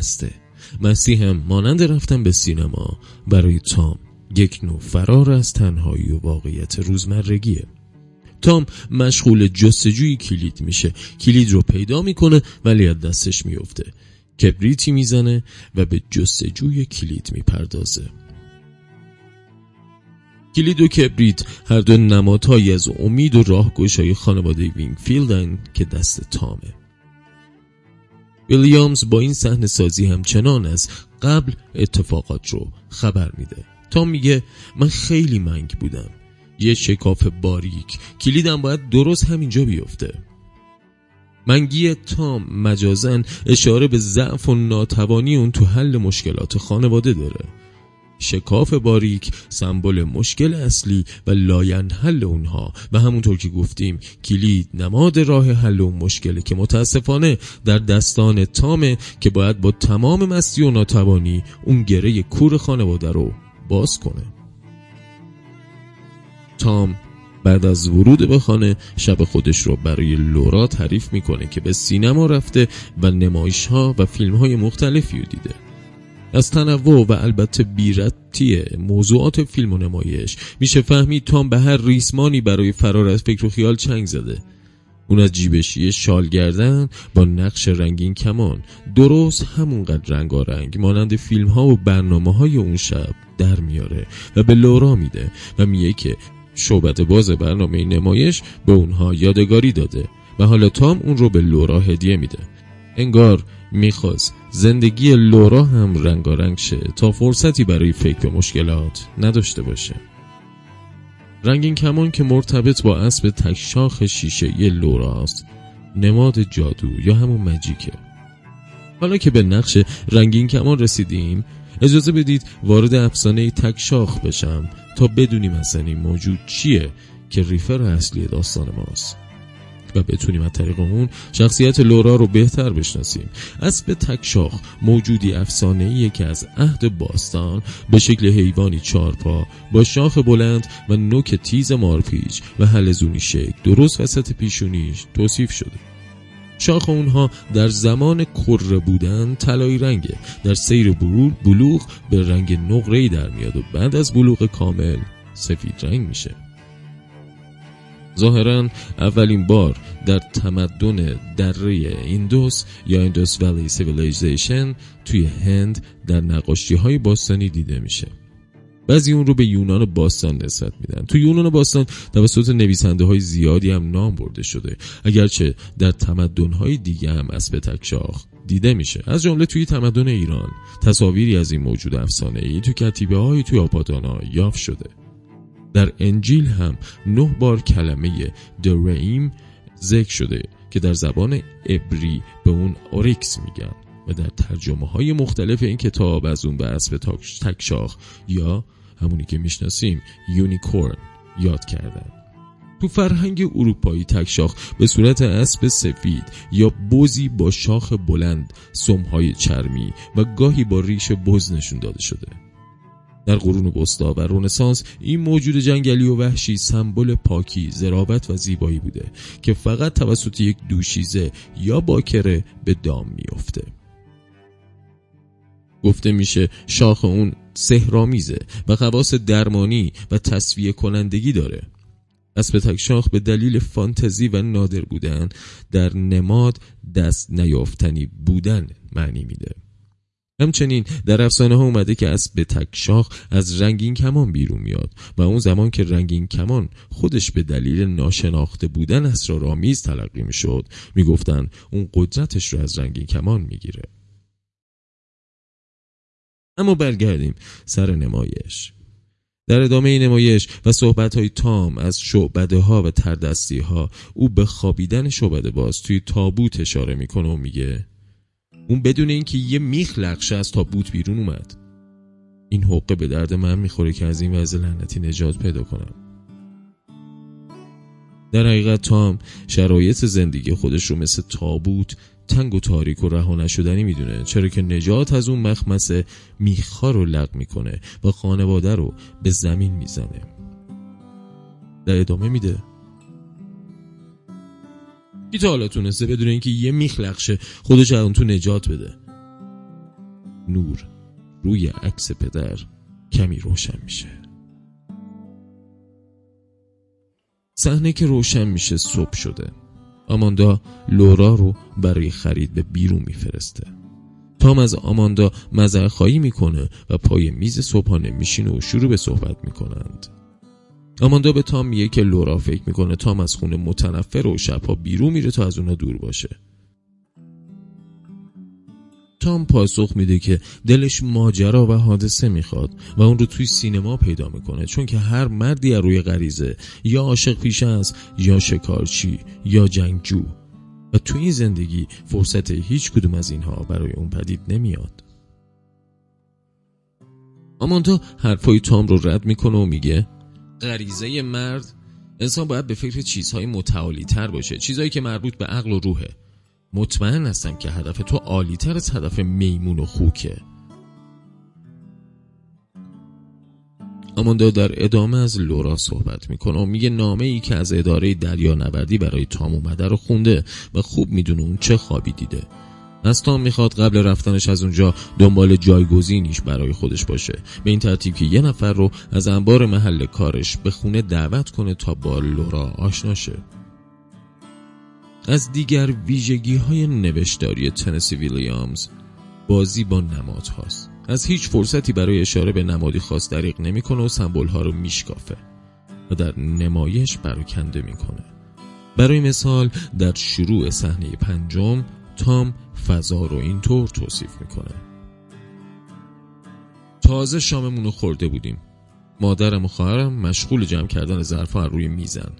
مسته مستی هم مانند رفتن به سینما برای تام یک نوع فرار از تنهایی و واقعیت روزمرگیه. تام مشغول جستجوی کلید میشه. کلید رو پیدا می‌کنه ولی از دستش میفته کبریتی می‌زنه و به جستجوی کلید می‌پردازه. کلید و کبریت هر دو نمادهایی از امید و راهگشای خانواده وینگفیلدن که دست تامه. ویلیامز با این صحنه سازی همچنان از قبل اتفاقات رو خبر میده. تام میگه من خیلی منگ بودم. یه شکاف باریک. کلیدم باید درست همینجا بیفته. منگی تام مجازاً اشاره به ضعف و ناتوانی اون تو حل مشکلات خانواده داره. شکاف باریک سمبل مشکل اصلی و لاینحل اونها. و همونطور که گفتیم کلید نماد راه حل اون مشکله که متاسفانه در دستان تامه که باید با تمام مستی و ناتوانی اون گره کور خانواده رو باز کنه. تام بعد از ورود به خانه شب خودش رو برای لورا تعریف می‌کنه که به سینما رفته و نمایش ها و فیلم های مختلفی رو دیده. از تنوع و البته بیرتی موضوعات فیلم و نمایش میشه فهمید تام به هر ریسمانی برای فرار از فکر و خیال چنگ زده. اون از جیبشی شال گردن با نقش رنگین کمان. درست همونقدر رنگارنگ مانند فیلم ها و برنامه های اون شب در میاره و به لورا میده و میگه که شعبت باز برنامه نمایش به اونها یادگاری داده و حالا تام اون رو به لورا هدیه میده. انگار می‌خواست. زندگی لورا هم رنگارنگ شه. تا فرصتی برای فکر به مشکلات نداشته باشه. رنگین کمان که مرتبط با اسب تکشاخ شیشه ی لوراست نماد جادو یا همون مجیکه. حالا که به نقش رنگین کمان رسیدیم اجازه بدید وارد افسانه تکشاخ بشم تا بدونیم اصلا این موجود چیه که ریفر اصلی داستان ماست. و بتونیم از طریق اون شخصیت لورا رو بهتر بشناسیم. اسب تکشاخ موجودی افسانه که از عهد باستان به شکل حیوانی چارپا با شاخ بلند و نوک تیز مارپیچ و حلزونی شکل درست وسط پیشونیش توصیف شده. شاخ اونها در زمان کره بودن طلایی رنگه. در سیر بلوغ به رنگ نقره‌ای در میاد و بعد از بلوغ کامل سفید رنگ میشه. ظاهرا اولین بار در تمدن دره ایندوس یا Indus Valley Civilization توی هند در نقاشی های باستانی دیده میشه. بعضی اون رو به یونان باستان نسبت میدن. تو یونان باستان توسط نویسنده های زیادی هم نام برده شده. اگرچه در تمدن های دیگه هم اسب تکشاخ دیده میشه. از جمله توی تمدن ایران تصاویری از این موجود افسانه ای تو کتیبه های توی آپادانا یافت شده. در انجیل هم نه بار کلمه دریم ذکر شده که در زبان عبری به اون اوریکس میگن و در ترجمه های مختلف این کتاب از اون به اسب تکشاخ یا همونی که می‌شناسیم unicorn یاد کردن. تو فرهنگ اروپایی تکشاخ به صورت اسب سفید یا بزی با شاخ بلند سمهای چرمی و گاهی با ریش بز نشون داده شده. در قرون وسطا و رنسانس این موجود جنگلی و وحشی سمبل پاکی، ظرافت و زیبایی بوده که فقط توسط یک دوشیزه یا باکره به دام میافته. گفته میشه شاخ اون سهرامیزه و خواص درمانی و تصویه کنندگی داره اسب تکشاخ به دلیل فانتزی و نادر بودن در نماد دست نیافتنی بودن معنی میده همچنین در افسانه ها اومده که اسب تکشاخ از رنگین کمان بیرون میاد و اون زمان که رنگین کمان خودش به دلیل ناشناخته بودن اسرارآمیز تلقی می‌شد می‌گفتن اون قدرتش رو از رنگین کمان می‌گیره. اما برگردیم سر نمایش. در ادامه نمایش و صحبت های تام از شعبده ها و تردستی ها او به خوابیدن شعبده باز توی تابوت اشاره می‌کنه و میگه اون بدون اینکه یه میخ لغشه از تابوت بیرون اومد. این حقه به درد من می‌خوره که از این وضع لعنتی نجات پیدا کنم. در حقیقت تام شرایط زندگی خودش رو مثل تابوت تنگ و تاریک و رها نشدنی می‌دونه. چرا که نجات از اون مخمسه میخا رو لغ می‌کنه و خانواده رو به زمین می‌زنه. در ادامه میده. کی تا حالا تونسته بدون اینکه یه میخلقشه خودش اون تو نجات بده. نور روی عکس پدر کمی روشن میشه. صحنه که روشن میشه صبح شده. آماندا لورا رو برای خرید به بیرون میفرسته. تام از آماندا مذر خواهی می‌کنه و پای میز صبحانه میشینه و شروع به صحبت می‌کنند. آماندا به تام میگه که لورا فکر می‌کنه تام از خونه متنفر و شبها بیرون میره تا از اونا دور باشه. تام پاسخ میده که دلش ماجرا و حادثه می‌خواد و اون رو توی سینما پیدا می‌کنه چون که هر مردی از روی غریزه یا عاشق پیش است یا شکارچی یا جنگجو. و توی این زندگی فرصت هیچ کدوم از اینها برای اون پدید نمیاد. آماندا حرفای تام رو رد می‌کنه و میگه غریزه مرد انسان باید به فکر چیزهای متعالی تر باشه چیزهایی که مربوط به عقل و روحه. مطمئن هستم که هدف تو عالی تر از هدف میمون و خوکه. آماندا در ادامه از لورا صحبت می‌کنه و میگه نامه ای که از اداره دریا نوردی برای تام اومده رو خونده و خوب می‌دونه اون چه خوابی دیده. از تام می‌خواد قبل رفتنش از اونجا دنبال جایگزینیش برای خودش باشه. به این ترتیب که یه نفر رو از انبار محل کارش به خونه دعوت کنه تا با لورا آشنا شه. از دیگر ویژگی های نوشتاری تنسی ویلیامز بازی با نماد هاست. از هیچ فرصتی برای اشاره به نمادی خاص دریق نمی‌کنه و سمبل ها رو میشکافه و در نمایش برکنده می‌کنه. برای مثال در شروع صحنه پنجم تام فضا رو اینطور توصیف می‌کنه. تازه شاممون رو خورده بودیم. مادرم و خواهرم مشغول جمع کردن ظرفها روی میزن.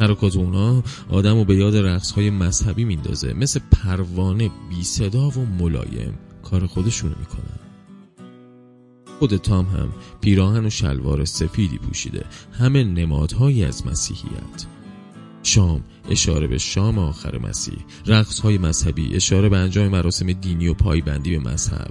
حرکات اونا آدم رو به یاد رقص های مذهبی میندازه مثل پروانه بی صدا و ملایم. کار خودشونو می‌کنن. خود تام هم پیراهن و شلوار سفیدی پوشیده. همه نمادهایی از مسیحیت. شام اشاره به شام آخر مسیح. رقص های مذهبی اشاره به انجام مراسم دینی و پایبندی به مذهب.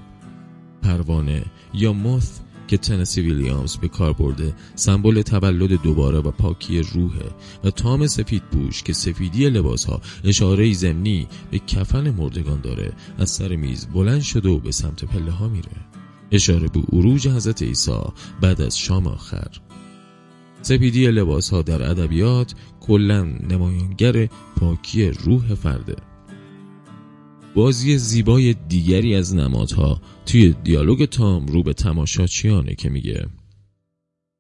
پروانه یا مث که تنسی ویلیامز به کار برده سمبل تولد دوباره و پاکی روحه و تام سفید پوش که سفیدی لباس ها اشاره زمینی به کفن مردگان داره از سر میز بلند شده و به سمت پله ها میره. اشاره به عروج حضرت عیسی بعد از شام آخر. سپیدی لباس ها در ادبیات کلا نمایانگر پاکی روح فرده. بازی زیبای دیگری از نمادها توی دیالوگ تام رو به تماشاچیانه که میگه.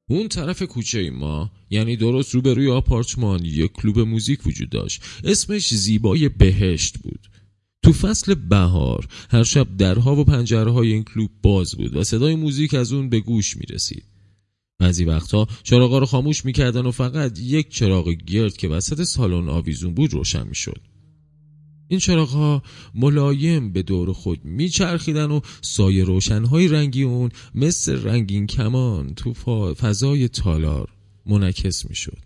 اون طرف کوچه ما یعنی درست رو به روی آپارتمان یک کلوب موزیک وجود داشت. اسمش زیبای بهشت بود. تو فصل بهار هر شب درها و پنجره های این کلوب باز بود و صدای موزیک از اون به گوش می‌رسید. بعضی وقتها چراغا رو خاموش می‌کردن و فقط یک چراغ گرد که وسط سالن آویزون بود روشن می‌شد. این چراغ ملایم به دور خود میچرخیدن و سایه روشنهای رنگی اون مثل رنگین کمان تو فضای تالار منعکس می‌شد.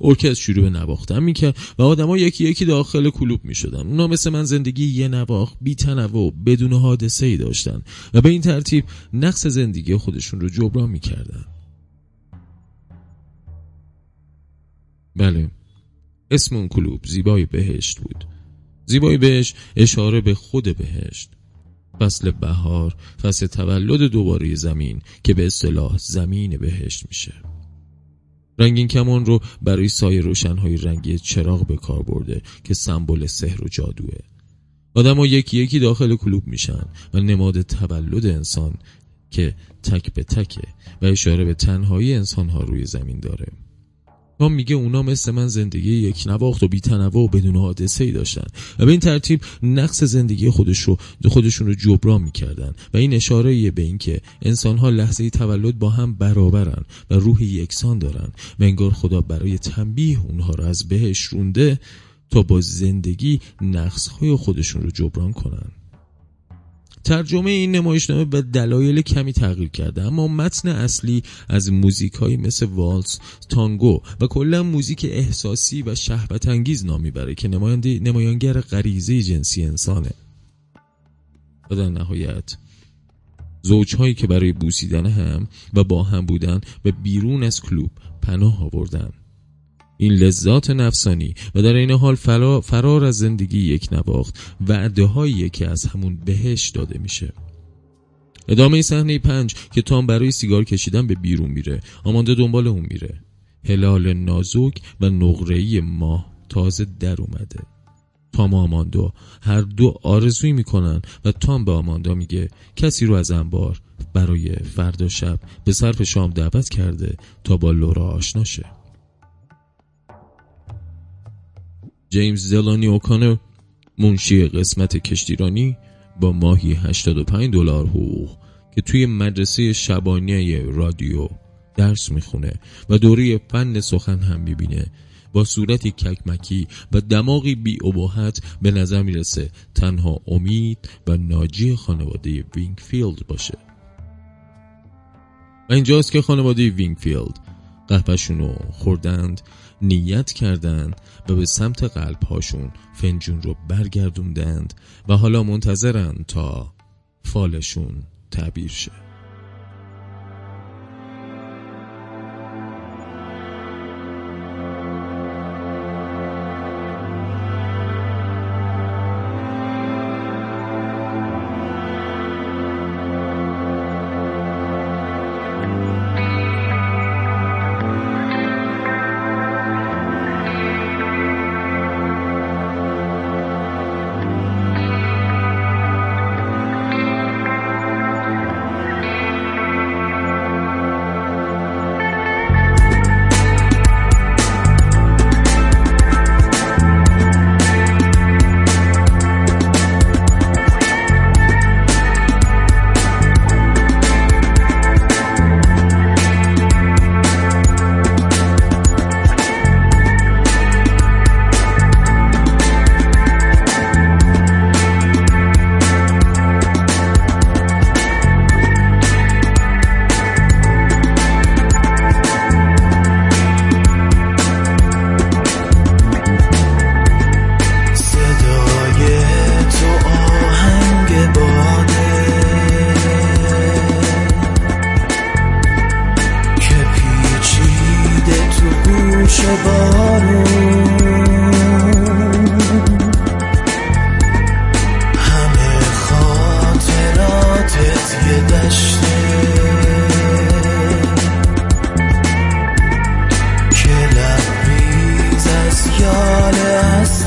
ارکستر شروع به نواختن می‌کرد و آدما یکی یکی داخل کلوب می‌شدن. اونا مثل من زندگی یه نواخت بی تنوع بدون حادثه ای داشتن و به این ترتیب نقص زندگی خودشون رو جبران می‌کردن. بله. اسم اون کلوب زیبای بهشت بود. زیبایی بهش اشاره به خود بهشت. فصل بهار فصل تولد دوباره زمین که به اصطلاح زمین بهشت میشه. رنگین کمان رو برای سایه روشنهای رنگی چراغ به کار برده که سمبل سحر و جادوه. آدم ها یکی یکی داخل کلوب میشن و نماد تولد انسان که تک به تکه و اشاره به تنهایی انسان ها روی زمین داره. تام میگه اونا مثل من زندگی یک نواخت و بیتنوع و بدون حادثه ای داشتن. و به این ترتیب نقص زندگی خودش رو خودشون رو جبران می‌کردن. و این اشاره به اینکه انسان ها لحظه تولد با هم برابرن و روح یکسان دارن و انگار خدا برای تنبیه اونها رو از بهش رونده تا با زندگی نقص های خودشون رو جبران کنن. ترجمه این نمایشنامه به دلایل کمی تغییر کرده اما متن اصلی از موزیک های مثل والس، تانگو و کلا موزیک احساسی و شهوت انگیز نام می‌بره که نمایانگر غریزه جنسی انسانه. و در نهایت زوجهایی که برای بوسیدن هم و با هم بودن و بیرون از کلوب پناه آوردن. این لذات نفسانی و در این حال فرار از زندگی یک نواخت وعده هایی که از همون بهش داده میشه. ادامه صحنه پنج که تام برای سیگار کشیدن به بیرون میره آماندا دنبال اون میره. هلال نازک و نقره‌ای ماه تازه در اومده. تام و آماندا هر دو آرزویی می‌کنن و تام به آماندا میگه کسی رو از انبار برای فردا شب به صرف شام دعوت کرده تا با لورا آشنا شه. جیمز دلانی اوکانر منشی قسمت کشتیرانی با ماهی 85 دلار حقوق که توی مدرسه شبانیه رادیو درس می‌خونه و دوره فن سخن هم می‌بینه. با صورتی کک‌مکی و دماغی بی ابهت به نظر می‌رسه تنها امید و ناجی خانواده وینگفیلد باشه. و اینجاست که خانواده وینگفیلد قهوه‌شون رو خوردند نیت کردند و به سمت قلب هاشون فنجون رو برگردوندند و حالا منتظرند تا فالشون تعبیر شه. Yes.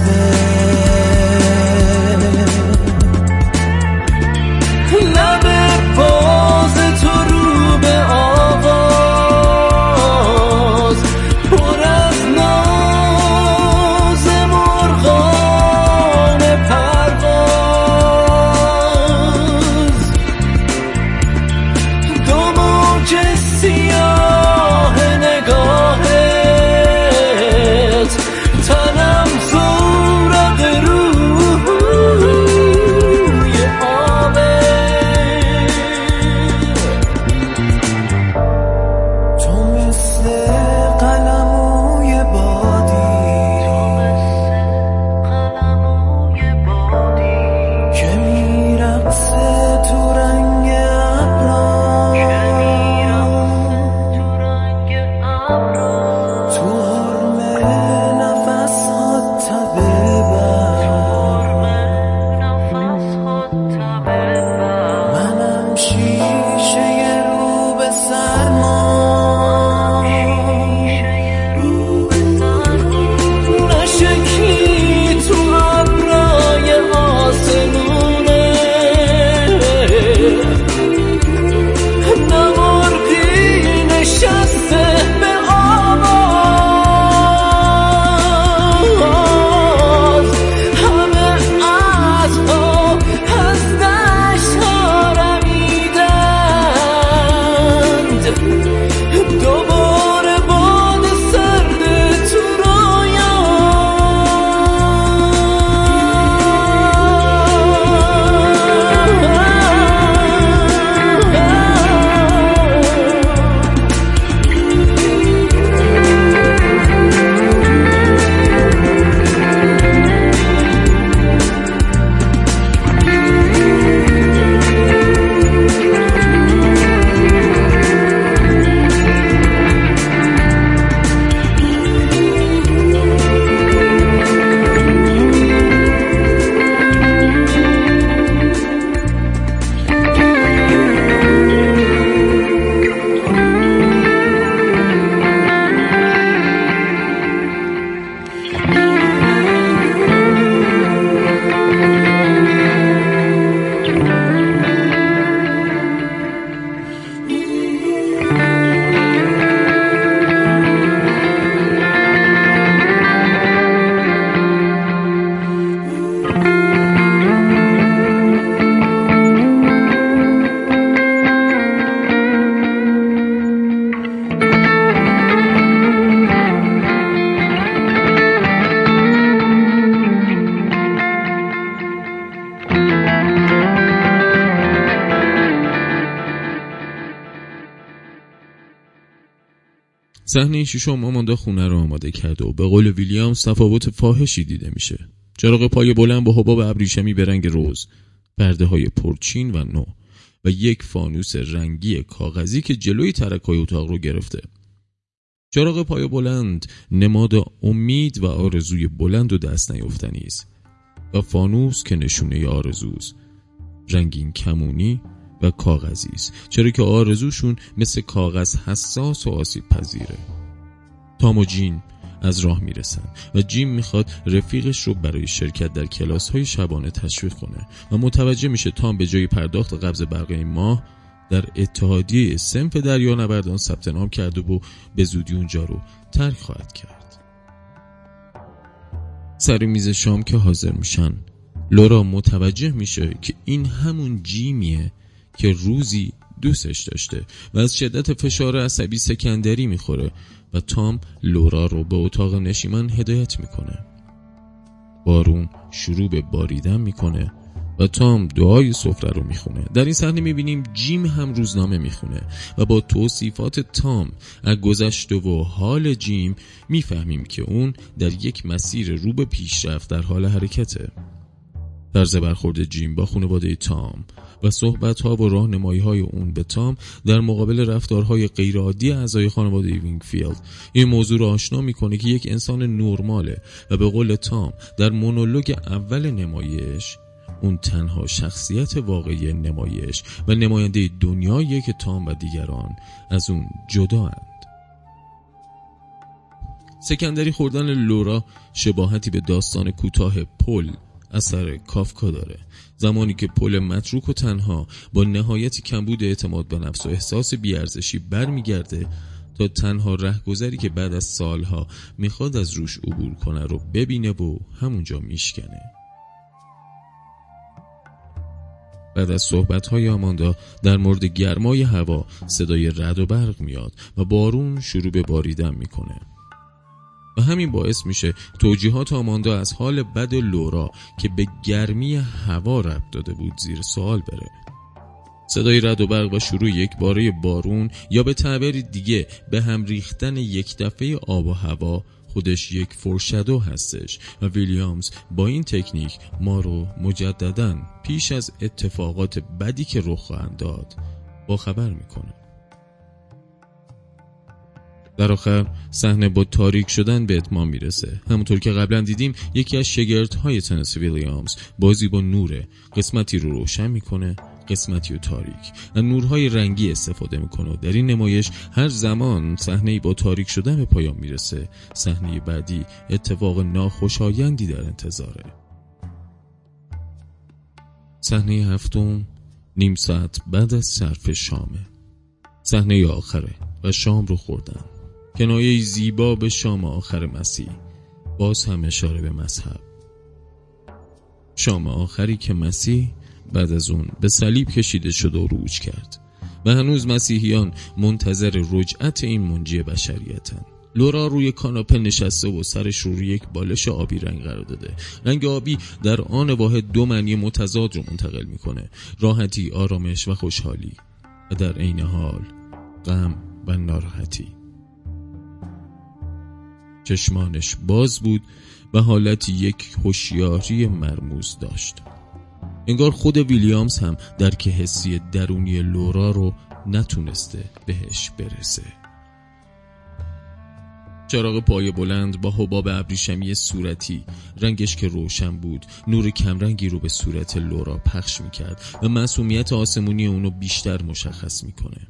صحنه ششم آماندا خونه رو آماده کرده و به قول ویلیام تفاوت فاحشی دیده میشه. چراغ پای بلند با حباب ابریشمی به رنگ روز پرده های پرچین و نو و یک فانوس رنگی کاغذی که جلوی ترکای اتاق رو گرفته. چراغ پای بلند نماد امید و آرزوی بلند و دست نیفتنی است و فانوس که نشونه آرزوست. رنگین کمونی و کاغذی است. چرا که آرزوشون مثل کاغذ حساس و آسیب پذیره. تام و جین از راه می‌رسن و جیم می‌خواد رفیقش رو برای شرکت در کلاس های شبانه تشویق کنه و متوجه میشه تام به جای پرداخت قبض برقه ماه در اتحادیه سنف دریا نبردان ثبت نام کرده و به زودی اونجا رو ترک خواهد کرد. سر میز شام که حاضر میشن لورا متوجه میشه که این همون جیمیه که روزی دوستش داشته و از شدت فشار عصبی سکندری می‌خوره و تام لورا رو به اتاق نشیمن هدایت می‌کنه. بارون شروع به باریدن می‌کنه و تام دعای سفره رو می‌خونه. در این صحنه می‌بینیم جیم هم روزنامه می‌خونه و با توصیفات تام از گذشته و حال جیم می‌فهمیم که اون در یک مسیر رو به پیشرفت در حال حرکته. طرز برخورد جیم با خانواده تام و صحبت ها و راهنمایی های اون به تام در مقابل رفتارهای غیرعادی اعضای خانواده وینگفیلد این موضوع را آشکار می‌کنه که یک انسان نرماله و به قول تام در مونولوگ اول نمایش اون تنها شخصیت واقعی نمایش و نماینده دنیاییه که تام و دیگران از اون جدا اند. سکندری خوردن لورا شباهتی به داستان کوتاه پل اثر کافکا داره. زمانی که پل متروک و تنها با نهایت کمبود اعتماد به نفس و احساس بیارزشی برمیگرده تا تنها رهگذری که بعد از سالها می‌خواد از روش عبور کنه رو ببینه و همونجا میشکنه. بعد از صحبتهای آماندا در مورد گرمای هوا صدای رد و برق میاد و بارون شروع به باریدن می‌کنه. و همین باعث میشه توجیهات آماندا از حال بد لورا که به گرمی هوا ربط داده بود زیر سوال بره. صدای رد و برق و شروع یک باره بارون یا به تعبیر دیگه به هم ریختن یک دفعه آب و هوا خودش یک فورشدو هستش و ویلیامز با این تکنیک ما رو مجددا پیش از اتفاقات بدی که رخ خواهند داد با خبر می‌کنه. در آخر صحنه با تاریک شدن به اتمام می‌رسه. همونطور که قبلا دیدیم یکی از های تنس ویلیامز بازی با نوره قسمتی رو روشن می‌کنه قسمتی و تاریک. و نورهای رنگی استفاده می‌کنه و در این نمایش هر زمان صحنه با تاریک شدن به پایان می‌رسه. صحنه بعدی اتفاق ناخوشایندی در انتظاره. صحنه هفتم نیم ساعت بعد از صرف شامه. صحنه آخره و شام رو خوردن. کنایه زیبا به شام آخر مسیح. باز هم اشاره به مذهب. شام آخری که مسیح بعد از اون به صلیب کشیده شد و روج کرد. و هنوز مسیحیان منتظر رجعت این منجی بشریتن. لورا روی کاناپه نشسته و سرش رو روی یک بالش آبی رنگ قرار داده. رنگ آبی در آن واحد دو معنی متضاد رو منتقل می‌کنه. راحتی آرامش و خوشحالی. و در عین حال غم و ناراحتی. چشمانش باز بود و حالتی یک هوشیاری مرموز داشت. انگار خود ویلیامز هم درک حسی درونی لورا رو نتونسته بهش برسه. چراغ پای بلند با حباب ابریشمی صورتی رنگش که روشن بود نور کمرنگی رو به صورت لورا پخش می‌کرد و معصومیت آسمونی اونو بیشتر مشخص می‌کنه.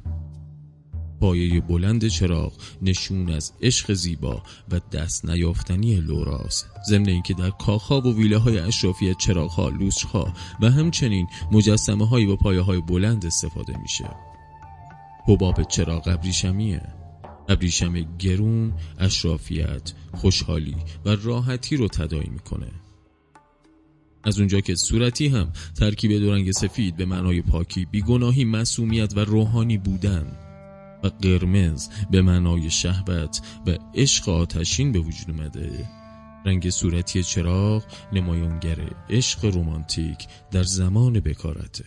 پایه بلند چراغ نشون از عشق زیبا و دست نیافتنی لوراس. ضمن اینکه در کاخها و ویله های اشرافی چراغها لوسرها و همچنین مجسمه های با پایه های بلند استفاده میشه. حباب چراغ ابریشمیه. ابریشم گرون اشرافیت خوشحالی و راحتی رو تدایی می‌کنه. از اونجا که صورتی هم ترکیب دو رنگ سفید به معنای پاکی بیگناهی مسومیت و روحانی بودن. و قرمز به معنای شهوت و عشق آتشین به وجود اومده. رنگ صورتی چراغ نمایانگر عشق رومانتیک در زمان بکارته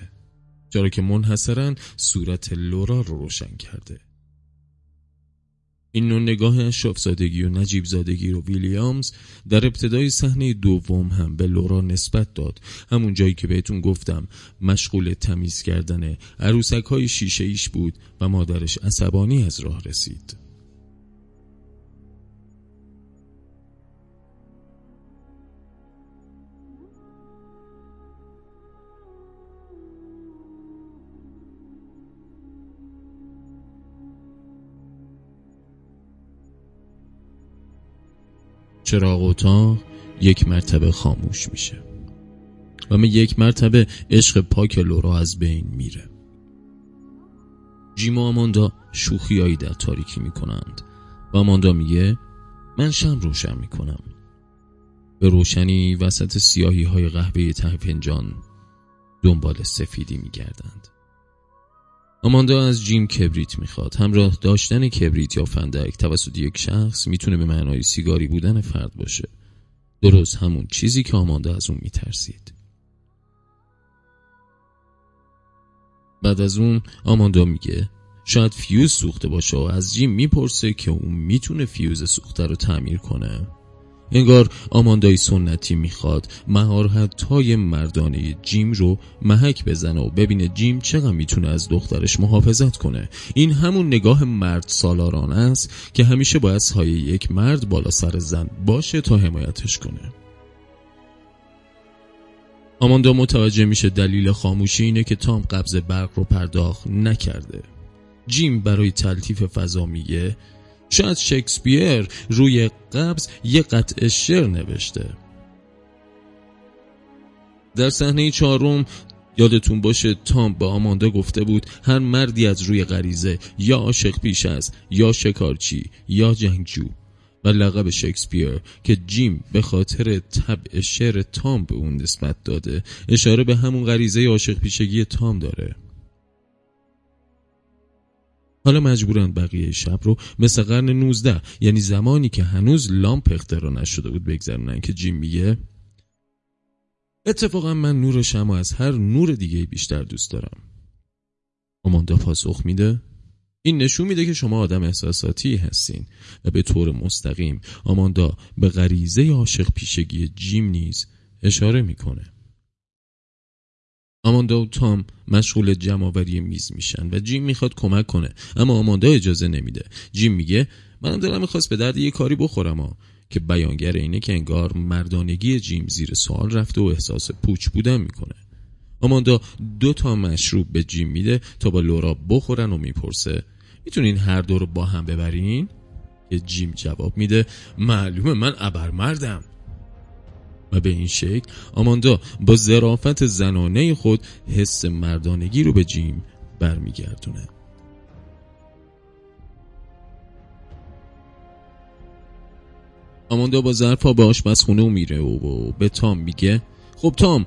چرا که منحصرا صورت لورا رو روشن کرده. این نوع نگاه اشرافزادگی و نجیب زادگی رو ویلیامز در ابتدای صحنه دوم هم به لورا نسبت داد. همون جایی که بهتون گفتم مشغول تمیز کردن عروسک های شیشه ایش بود و مادرش عصبانی از راه رسید. چراغ اتاق یک مرتبه خاموش میشه و من یک مرتبه عشق پاک لورا از بین میره. جیم و آماندا شوخیایی در تاریکی می‌کنند و آماندا میگه من شم روشن می‌کنم. به روشنی وسط سیاهی های قهوه ته فنجان دنبال سفیدی میگردند. آماندا از جیم کبریت می‌خواد. همراه داشتن کبریت یا فندک توسط یک شخص می‌تونه به معنای سیگاری بودن فرد باشه. درست همون چیزی که آماندا از اون میترسید. بعد از اون آماندا میگه شاید فیوز سوخته باشه و از جیم می‌پرسه که اون می‌تونه فیوز سوخته رو تعمیر کنه. انگار آماندای سنتی می‌خواد. مهارت های مردانه جیم رو محک بزنه و ببینه جیم چقدر می‌تونه از دخترش محافظت کنه. این همون نگاه مرد سالارانه است که همیشه باید سایه یک مرد بالا سر زن باشه تا حمایتش کنه. آماندا متوجه میشه دلیل خاموشی اینه که تام قبض برق رو پرداخت نکرده. جیم برای تلطیف فضا میگه شاید شکسپیر روی قبض یه قطع شعر نوشته. در صحنه چهارم یادتون باشه تام به آماندا گفته بود هر مردی از روی غریزه یا عاشق پیش است یا شکارچی یا جنگجو. و لقب شکسپیر که جیم به خاطر طبع شعر تام به اون نسبت داده اشاره به همون غریزه عاشق پیشگی تام داره. حالا مجبورن بقیه شب رو مثل قرن 19 یعنی زمانی که هنوز لامپ اختراع نشده بود بگذرونن. که جیم میگه اتفاقا من نور شما از هر نور دیگه بیشتر دوست دارم. آماندا پاسخ میده این نشون میده که شما آدم احساساتی هستین و به طور مستقیم. آماندا به غریزه عاشق پیشگی جیم نیز اشاره می‌کنه. آماندا و تام مشغول جمعآوری میز میشن و جیم می‌خواد کمک کنه اما آماندا اجازه نمیده. جیم میگه من دلم می‌خواست به درد یه کاری بخورم ها که بیانگر اینه که انگار مردانگی جیم زیر سوال رفته و احساس پوچ بودن می‌کنه. آماندا دو تا مشروب به جیم میده تا با لورا بخورن و می‌پرسه می‌تونین هر دو رو با هم ببرین؟ که جیم جواب میده معلومه من ابرمردم. و به این شکل آماندا با زرافت زنانه خود حس مردانگی رو به جیم برمیگردونه. آماندا با ظرفا به آشپزخونه و میره و به تام میگه خب تام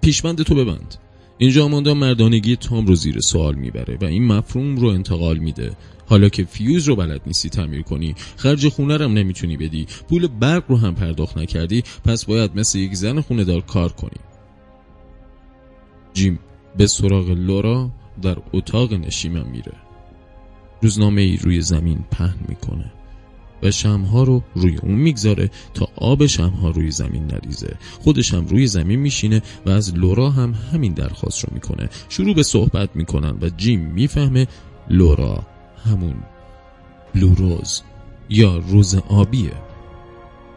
پیشبند تو ببند. اینجا آماندا مردانگی تام رو زیر سوال می‌بره و این مفهوم رو انتقال میده. حالا که فیوز رو بلد نیستی تعمیر کنی. خرج خونه رم نمی‌تونی بدی. پول برق رو هم پرداخت نکردی. پس باید مثل یک زن خونه دار کار کنی. جیم به سراغ لورا در اتاق نشیمم میره. روزنامه ای روی زمین پهن می‌کنه و شمها رو روی اون می‌گذاره تا آب شمها روی زمین نریزه. خودش هم روی زمین میشینه و از لورا هم همین درخواست رو می‌کنه. شروع به صحبت می‌کنن و جیم می‌فهمه لورا همون بلوروز یا روز آبیه.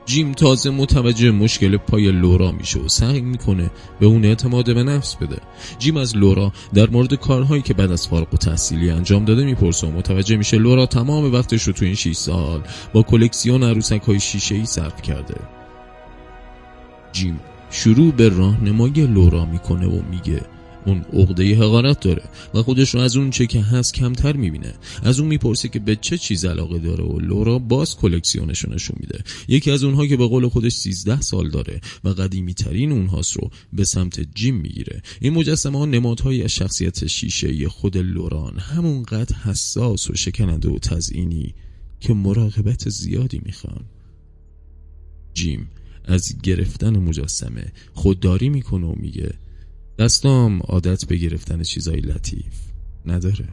جیم تازه متوجه مشکل پای لورا میشه و سعی می‌کنه به اون اعتماد به نفس بده. جیم از لورا در مورد کارهایی که بعد از فارغ و تحصیلی انجام داده می‌پرسه و متوجه میشه لورا تمام وقتش رو تو این 6 سال با کلکسیون عروسک های شیشه ای صرف کرده. جیم شروع به راهنمایی لورا می‌کنه و میگه اون عقده حقارت داره و خودش رو از اون چه که هست کمتر می‌بینه. از اون می‌پرسه که به چه چیز علاقه داره و لورا باز کلکسیونش نشون میده. یکی از اونها که به قول خودش 13 سال داره و قدیمی ترین اونهاست رو به سمت جیم می‌گیره. این مجسمه ها نمادهایی از شخصیت شیشه خود لوران. همونقدر حساس و شکننده و تزئینی که مراقبت زیادی می‌خوان. جیم از گرفتن مجسمه خودداری می‌کنه و میگه دستام عادت به گرفتن چیزای لطیف نداره.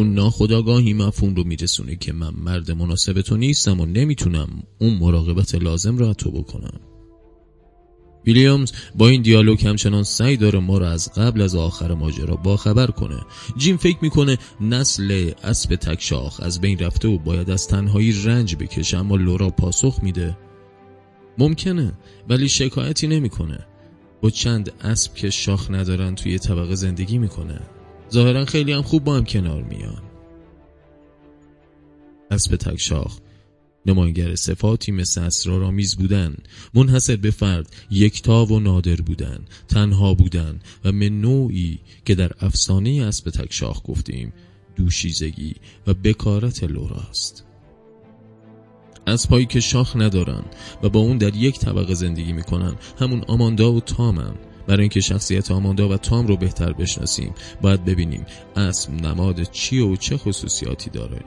اون ناخداگاهی مفهوم رو میرسونه که من مرد مناسب تو نیستم و نمی‌تونم اون مراقبت لازم رو تو بکنم. ویلیامز با این دیالوگ همچنان سعی داره ما رو از قبل از آخر ماجرا باخبر کنه. جیم فکر می‌کنه نسل اسب تکشاخ از بین رفته و باید از تنهایی رنج بکشه اما لورا پاسخ میده. ممکنه ولی شکایتی نمی‌کنه. با چند اسب که شاخ ندارن توی طبقه زندگی می‌کنه. ظاهرا خیلی هم خوب با هم کنار میان. اسب تکشاخ نمایگر صفاتی مثل اسرارآمیز بودن منحصر به فرد یکتا و نادر بودن تنها بودن و من نوعی که در افسانه اسب تکشاخ گفتیم دوشیزگی و بکارت لوراست. اسبهایی که شاخ ندارن و با اون در یک طبقه زندگی می‌کنن همون آماندا و تامن. برای اینکه شخصیت آماندا و تام رو بهتر بشناسیم باید ببینیم اسب نماد چی و چه خصوصیاتی داره.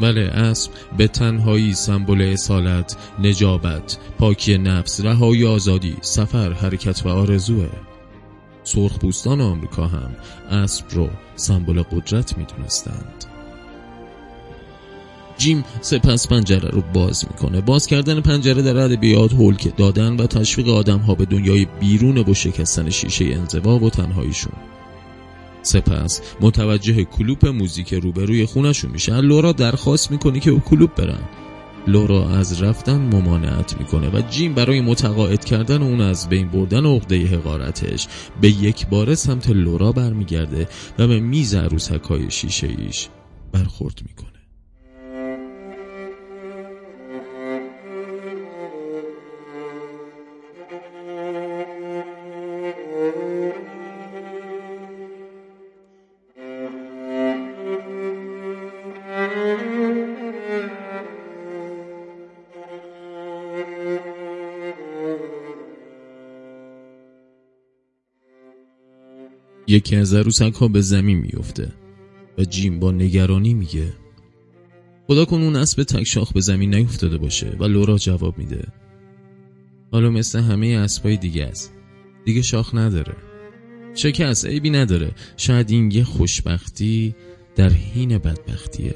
بله اسب به تنهایی سمبل اصالت نجابت پاکی نفس رهایی آزادی سفر حرکت و آرزوه. سرخ بوستان آمریکا هم اسب رو سمبل قدرت می‌دونستند. جیم سپس پنجره رو باز می‌کنه. باز کردن پنجره در ادبیات هولک دادن و تشویق آدم ها به دنیای بیرون و شکستن شیشه انزوا و تنهاییشون. سپس متوجه کلوپ موزیک روبروی خونشون میشه. لورا درخواست می‌کنه که او کلوپ برن. لورا از رفتن ممانعت می‌کنه و جیم برای متقاعد کردن اون از بین بردن عقده حقارتش به یک بار سمت لورا برمیگرده و به میز عروسک های شیشه ایش برخورد می‌کنه. یکی از عروسک ها به زمین میفته و جیم با نگرانی میگه خدا کن اون اسب تکشاخ به زمین نیفتاده باشه. و لورا جواب میده حالا مثل همه اسبای دیگه است. دیگه شاخ نداره. شکست عیبی نداره. شاید این یه خوشبختی در حین بدبختیه.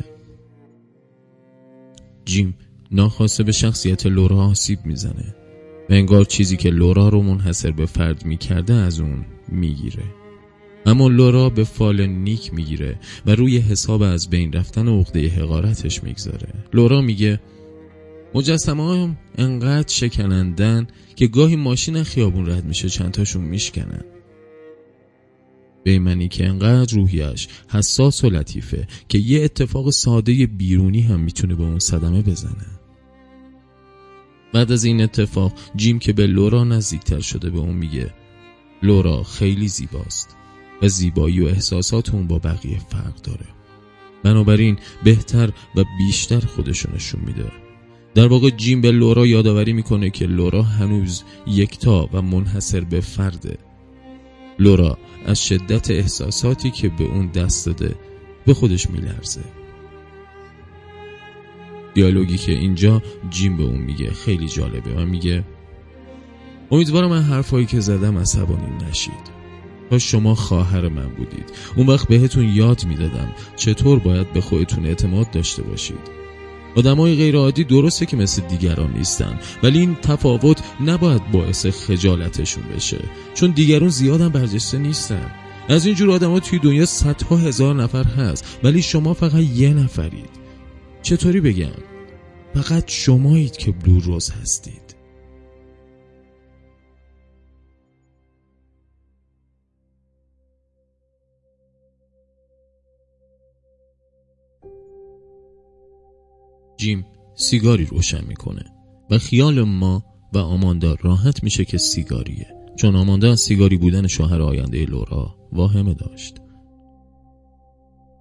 جیم ناخواسته به شخصیت لورا آسیب می‌زنه و انگار چیزی که لورا رو منحصر به فرد می‌کرده از اون می‌گیره. اما لورا به فال نیک می‌گیره و روی حساب از بین رفتن عقده حقارتش می‌گذاره. لورا میگه مجسمه هم انقدر شکنندن که گاهی ماشین خیابون رد میشه چندتاشون میشکنن. به منی که انقدر روحیش حساس و لطیفه که یه اتفاق ساده بیرونی هم می‌تونه به اون صدمه بزنه. بعد از این اتفاق جیم که به لورا نزدیکتر شده به اون میگه لورا خیلی زیباست. و زیبایی و احساسات اون با بقیه فرق داره. بنابراین بهتر و بیشتر خودشو نشون میده. در واقع جیم به لورا یادآوری می‌کنه که لورا هنوز یکتا و منحصر به فرده. لورا از شدت احساساتی که به اون دست داده به خودش میلرزه. دیالوگی که اینجا جیم به اون میگه خیلی جالبه و میگه امیدوارم من حرفایی که زدم عصبانی نشید. تا شما خواهر من بودید. اون وقت بهتون یاد می‌دادم چطور باید به خودتون اعتماد داشته باشید. آدمای غیر عادی درسته که مثل دیگران نیستن ولی این تفاوت نباید باعث خجالتشون بشه چون دیگران زیادم برجسته نیستن. از اینجور آدما توی دنیا صدها هزار نفر هست ولی شما فقط یه نفرید. چطوری بگم؟ فقط شمایید که بلو روز هستید. جیم سیگاری روشن می‌کنه و خیال ما و آماندا راحت میشه که سیگاریه. چون آماندا از سیگاری بودن شوهر آینده لورا واهمه داشت.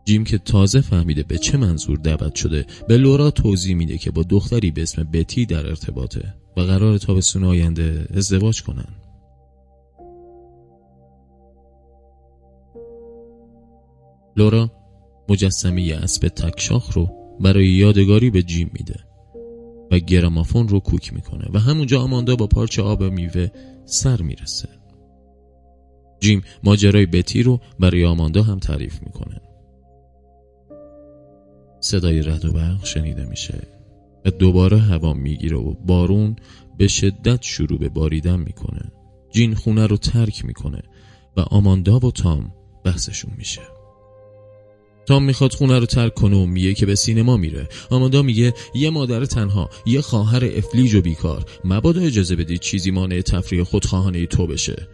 جیم که تازه فهمیده به چه منظور دعوت شده به لورا توضیح میده که با دختری به اسم بتی در ارتباطه و قرار تابستون آینده ازدواج کنن. لورا مجسمه اسب تکشاخ رو برای یادگاری به جیم میده و گرامافون رو کوک می‌کنه و همونجا آماندا با پارچه آب میوه سر می‌رسه. جیم ماجرای بتی رو برای آماندا هم تعریف می‌کنه. صدای رد و برق شنیده میشه و دوباره هوا می‌گیره و بارون به شدت شروع به باریدن می‌کنه. جین خونه رو ترک می‌کنه و آماندا و تام بحثشون میشه. تام می‌خواد خونه رو ترک کنه و میگه که به سینما میره. آماندا میگه یه مادر تنها یه خواهر افلیج و بیکار. مبادا اجازه بدید چیزی مانع تفریح خودخواهانه تو بشه.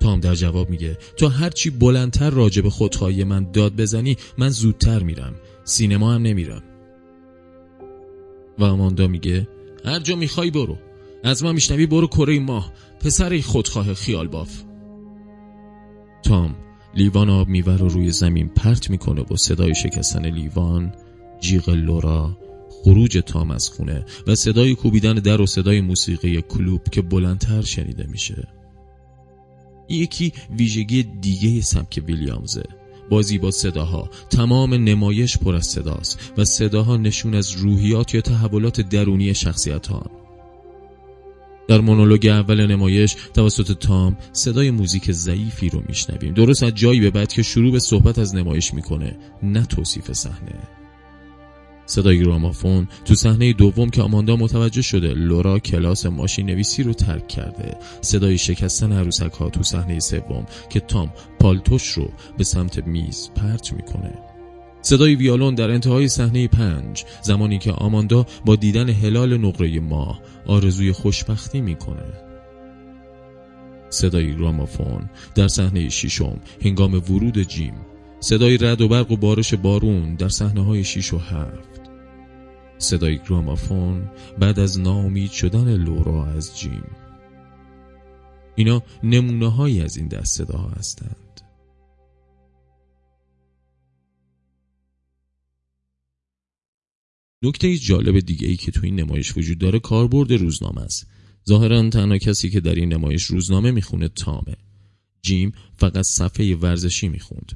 تام در جواب میگه تو هرچی بلندتر راجع به خودخواهی من داد بزنی من زودتر میرم. سینما هم نمیرم. و آماندا میگه هر جا می‌خوای برو. از ما میشنوی برو کره ماه. پسر خودخواه خیال باف. تام لیوان آب میور رو روی زمین پرت می‌کنه با صدای شکستن لیوان جیغ لورا خروج تام از خونه و صدای کوبیدن در و صدای موسیقی کلوب که بلندتر شنیده میشه. یکی ویژگی دیگه سبک ویلیامزه. بازی با صداها تمام نمایش پر از صداست و صداها نشون از روحیات یا تحولات درونی شخصیت در مونولوگ اول نمایش توسط تام صدای موزیک ضعیفی رو میشنویم. درست از جایی به بعد که شروع به صحبت از نمایش می‌کنه. نه توصیف صحنه. صدای گرامافون تو صحنه دوم که آماندا متوجه شده لورا کلاس ماشین نویسی رو ترک کرده. صدای شکستن عروسک ها تو صحنه سوم که تام پالتوش رو به سمت میز پرت می‌کنه. صدای ویالون در انتهای صحنه پنج زمانی که آماندا با دیدن هلال نقره ماه آرزوی خوشبختی می‌کنه. صدای گرامافون در صحنه ششم هنگام ورود جیم. صدای رد و برق و بارش بارون در صحنه های شیش و هفت. صدای گرامافون بعد از ناامید شدن لورا از جیم. اینا نمونه هایی از این دست صداها هستند. نکته جالب دیگه ای که تو این نمایش وجود داره کاربرد روزنامه است. ظاهرا تنها کسی که در این نمایش روزنامه می‌خونه تامه. جیم فقط صفحه ورزشی می‌خوند.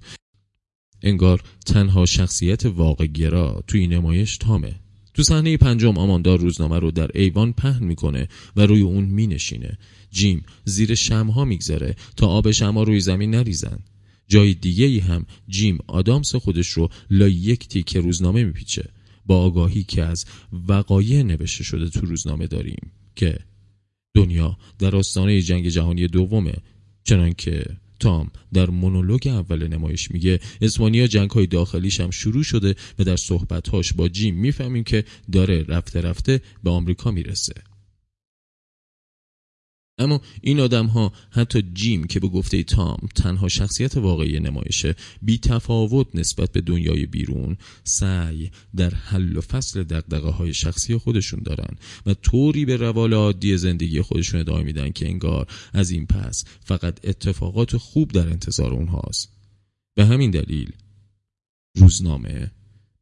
انگار تنها شخصیت واقع گرا توی نمایش تامه. تو صحنه پنجم آماندا روزنامه رو در ایوان پهن می‌کنه و روی اون مینشینه. جیم زیر شمها میگذره تا آب شمها روی زمین نریزن. جای دیگه ای هم جیم آدامس خودش رو لای یک تیکه روزنامه میپیچه. با آگاهی که از وقایع نوشته شده تو روزنامه داریم که دنیا در آستانه جنگ جهانی دومه چنانکه تام در مونولوگ اول نمایش میگه اسپانیا جنگ های داخلیش هم شروع شده و در صحبتهاش با جیم می‌فهمیم که داره رفته رفته به آمریکا می‌رسه. اما این آدم ها حتی جیم که به گفته تام تنها شخصیت واقعی نمایشه بی تفاوت نسبت به دنیای بیرون سعی در حل و فصل دقدقه های شخصی خودشون دارن و طوری به روال عادی زندگی خودشون ادامه میدن که انگار از این پس فقط اتفاقات خوب در انتظار اونهاست. به همین دلیل روزنامه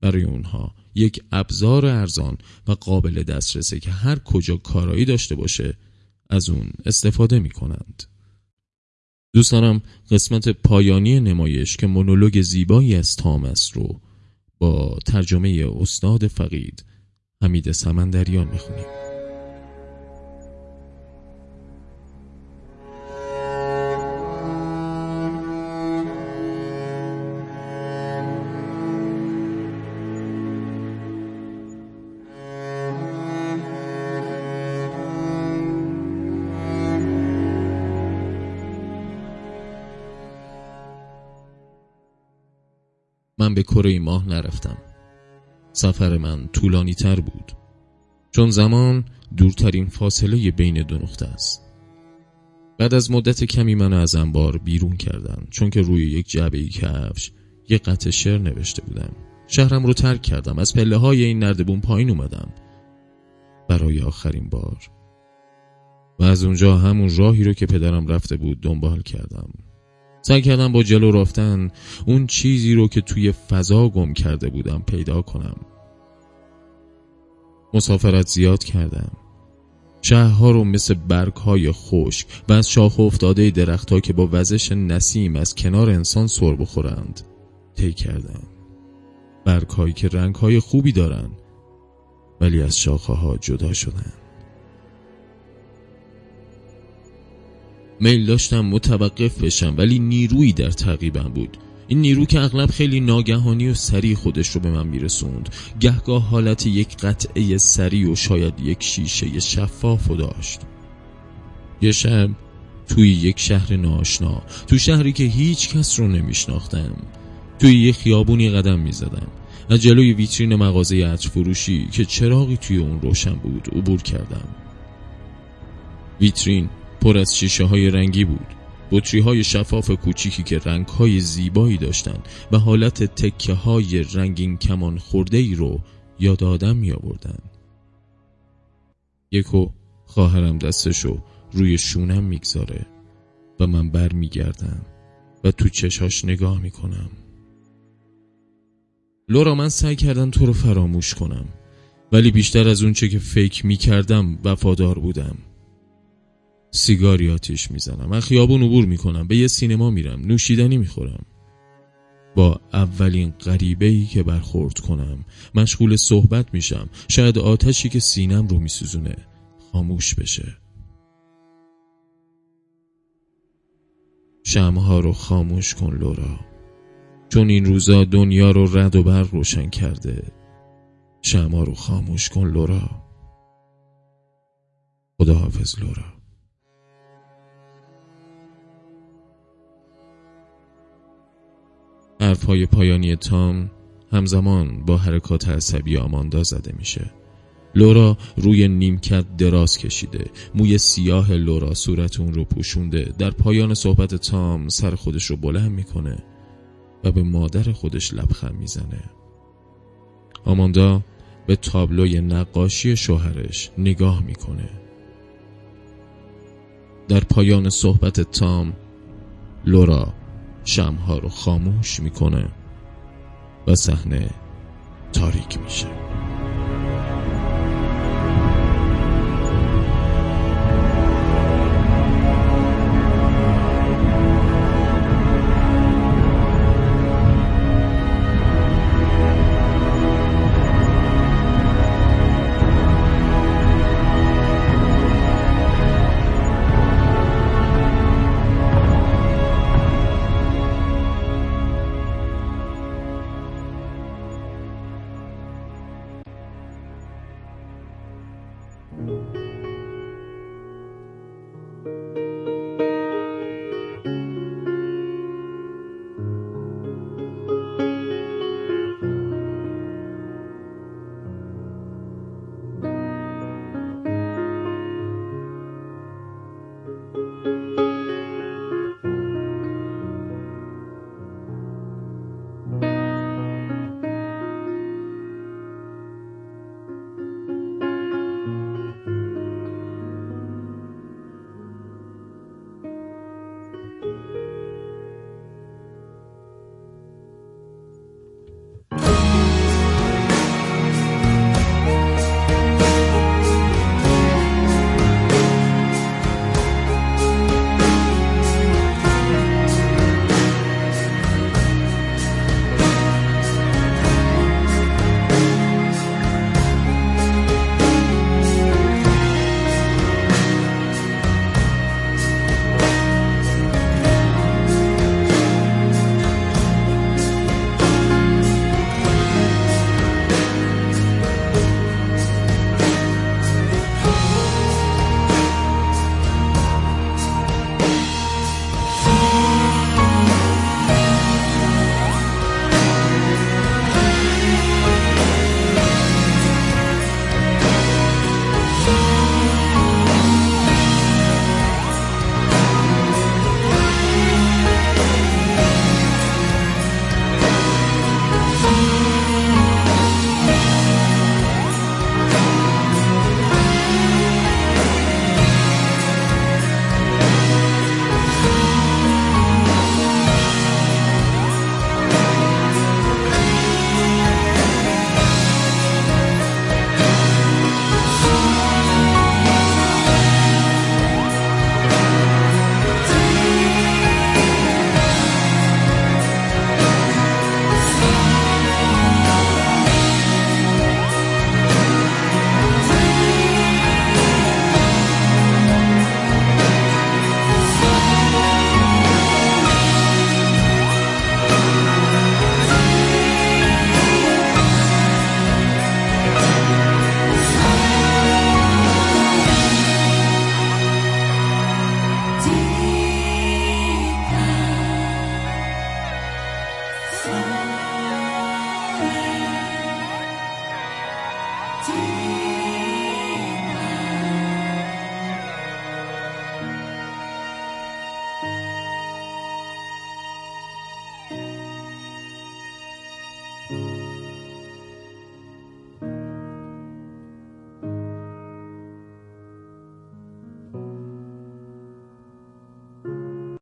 برای اونها یک ابزار ارزان و قابل دسترسه که هر کجا کارایی داشته باشه از اون استفاده می کنند. دوست قسمت پایانی نمایش که مونولوگ زیبایی از تامس رو با ترجمه استاد فقید حمید سمندریان می‌خونیم. من به کره ماه نرفتم. سفر من طولانی تر بود. چون زمان دورترین فاصله بین دو نقطه است. بعد از مدت کمی من از انبار بیرون کردن چون که روی یک جعبه کفش یک قطع شعر نوشته بودم. شهرم رو ترک کردم از پله های این نردبون پایین اومدم. برای آخرین بار. و از اونجا همون راهی رو که پدرم رفته بود دنبال کردم. سعی کردم با جلو رفتن اون چیزی رو که توی فضا گم کرده بودم پیدا کنم. مسافرت زیاد کردم. شهرها رو مثل برگ های خشک و از شاخ افتاده درختها که با وزش نسیم از کنار انسان سر بخورند طی کردم. برگ هایی که رنگ های خوبی دارن ولی از شاخه ها جدا شدن. میل داشتم متوقف بشم ولی نیرویی در تعقیبم بود. این نیرو که اغلب خیلی ناگهانی و سریع خودش رو به من میرسوند. گهگاه حالت یک قطعه سریع و شاید یک شیشه شفاف و داشت. یه شب توی یک شهر ناشنا تو شهری که هیچ کس رو نمیشناختم توی یه خیابونی قدم می‌زدم. از جلوی ویترین مغازه عطر فروشی که چراغی توی اون روشن بود عبور کردم. ویترین پر از شیشه های رنگی بود. بطری های شفاف کوچیکی که رنگ های زیبایی داشتند و حالت تکه های رنگین کمان خورده ای رو یاد آدم می آوردن. یکو خواهرم دستشو روی شونم می‌گذاره و من بر میگردم و تو چشاش نگاه می‌کنم. لورا من سعی کردم تو رو فراموش کنم ولی بیشتر از اون چه که فکر می‌کردم وفادار بودم. سیگاری آتیش می‌زنم. من خیابون عبور می‌کنم. به یه سینما میرم. نوشیدنی می‌خورم. با اولین غریبه ای که برخورد کنم مشغول صحبت میشم. شاید آتشی که سینم رو میسوزونه خاموش بشه. شمها رو خاموش کن لورا. چون این روزا دنیا رو رد و بر روشن کرده شمها رو خاموش کن لورا. خداحافظ لورا. حرفهای پایانی تام همزمان با حرکات عصبی آماندا زده میشه. لورا روی نیمکت دراز کشیده موی سیاه لورا صورت اون رو پوشونده. در پایان صحبت تام سر خودش رو بلند می‌کنه و به مادر خودش لبخند می‌زنه. آماندا به تابلوی نقاشی شوهرش نگاه می‌کنه. در پایان صحبت تام لورا شمها رو خاموش می‌کنه و صحنه تاریک میشه.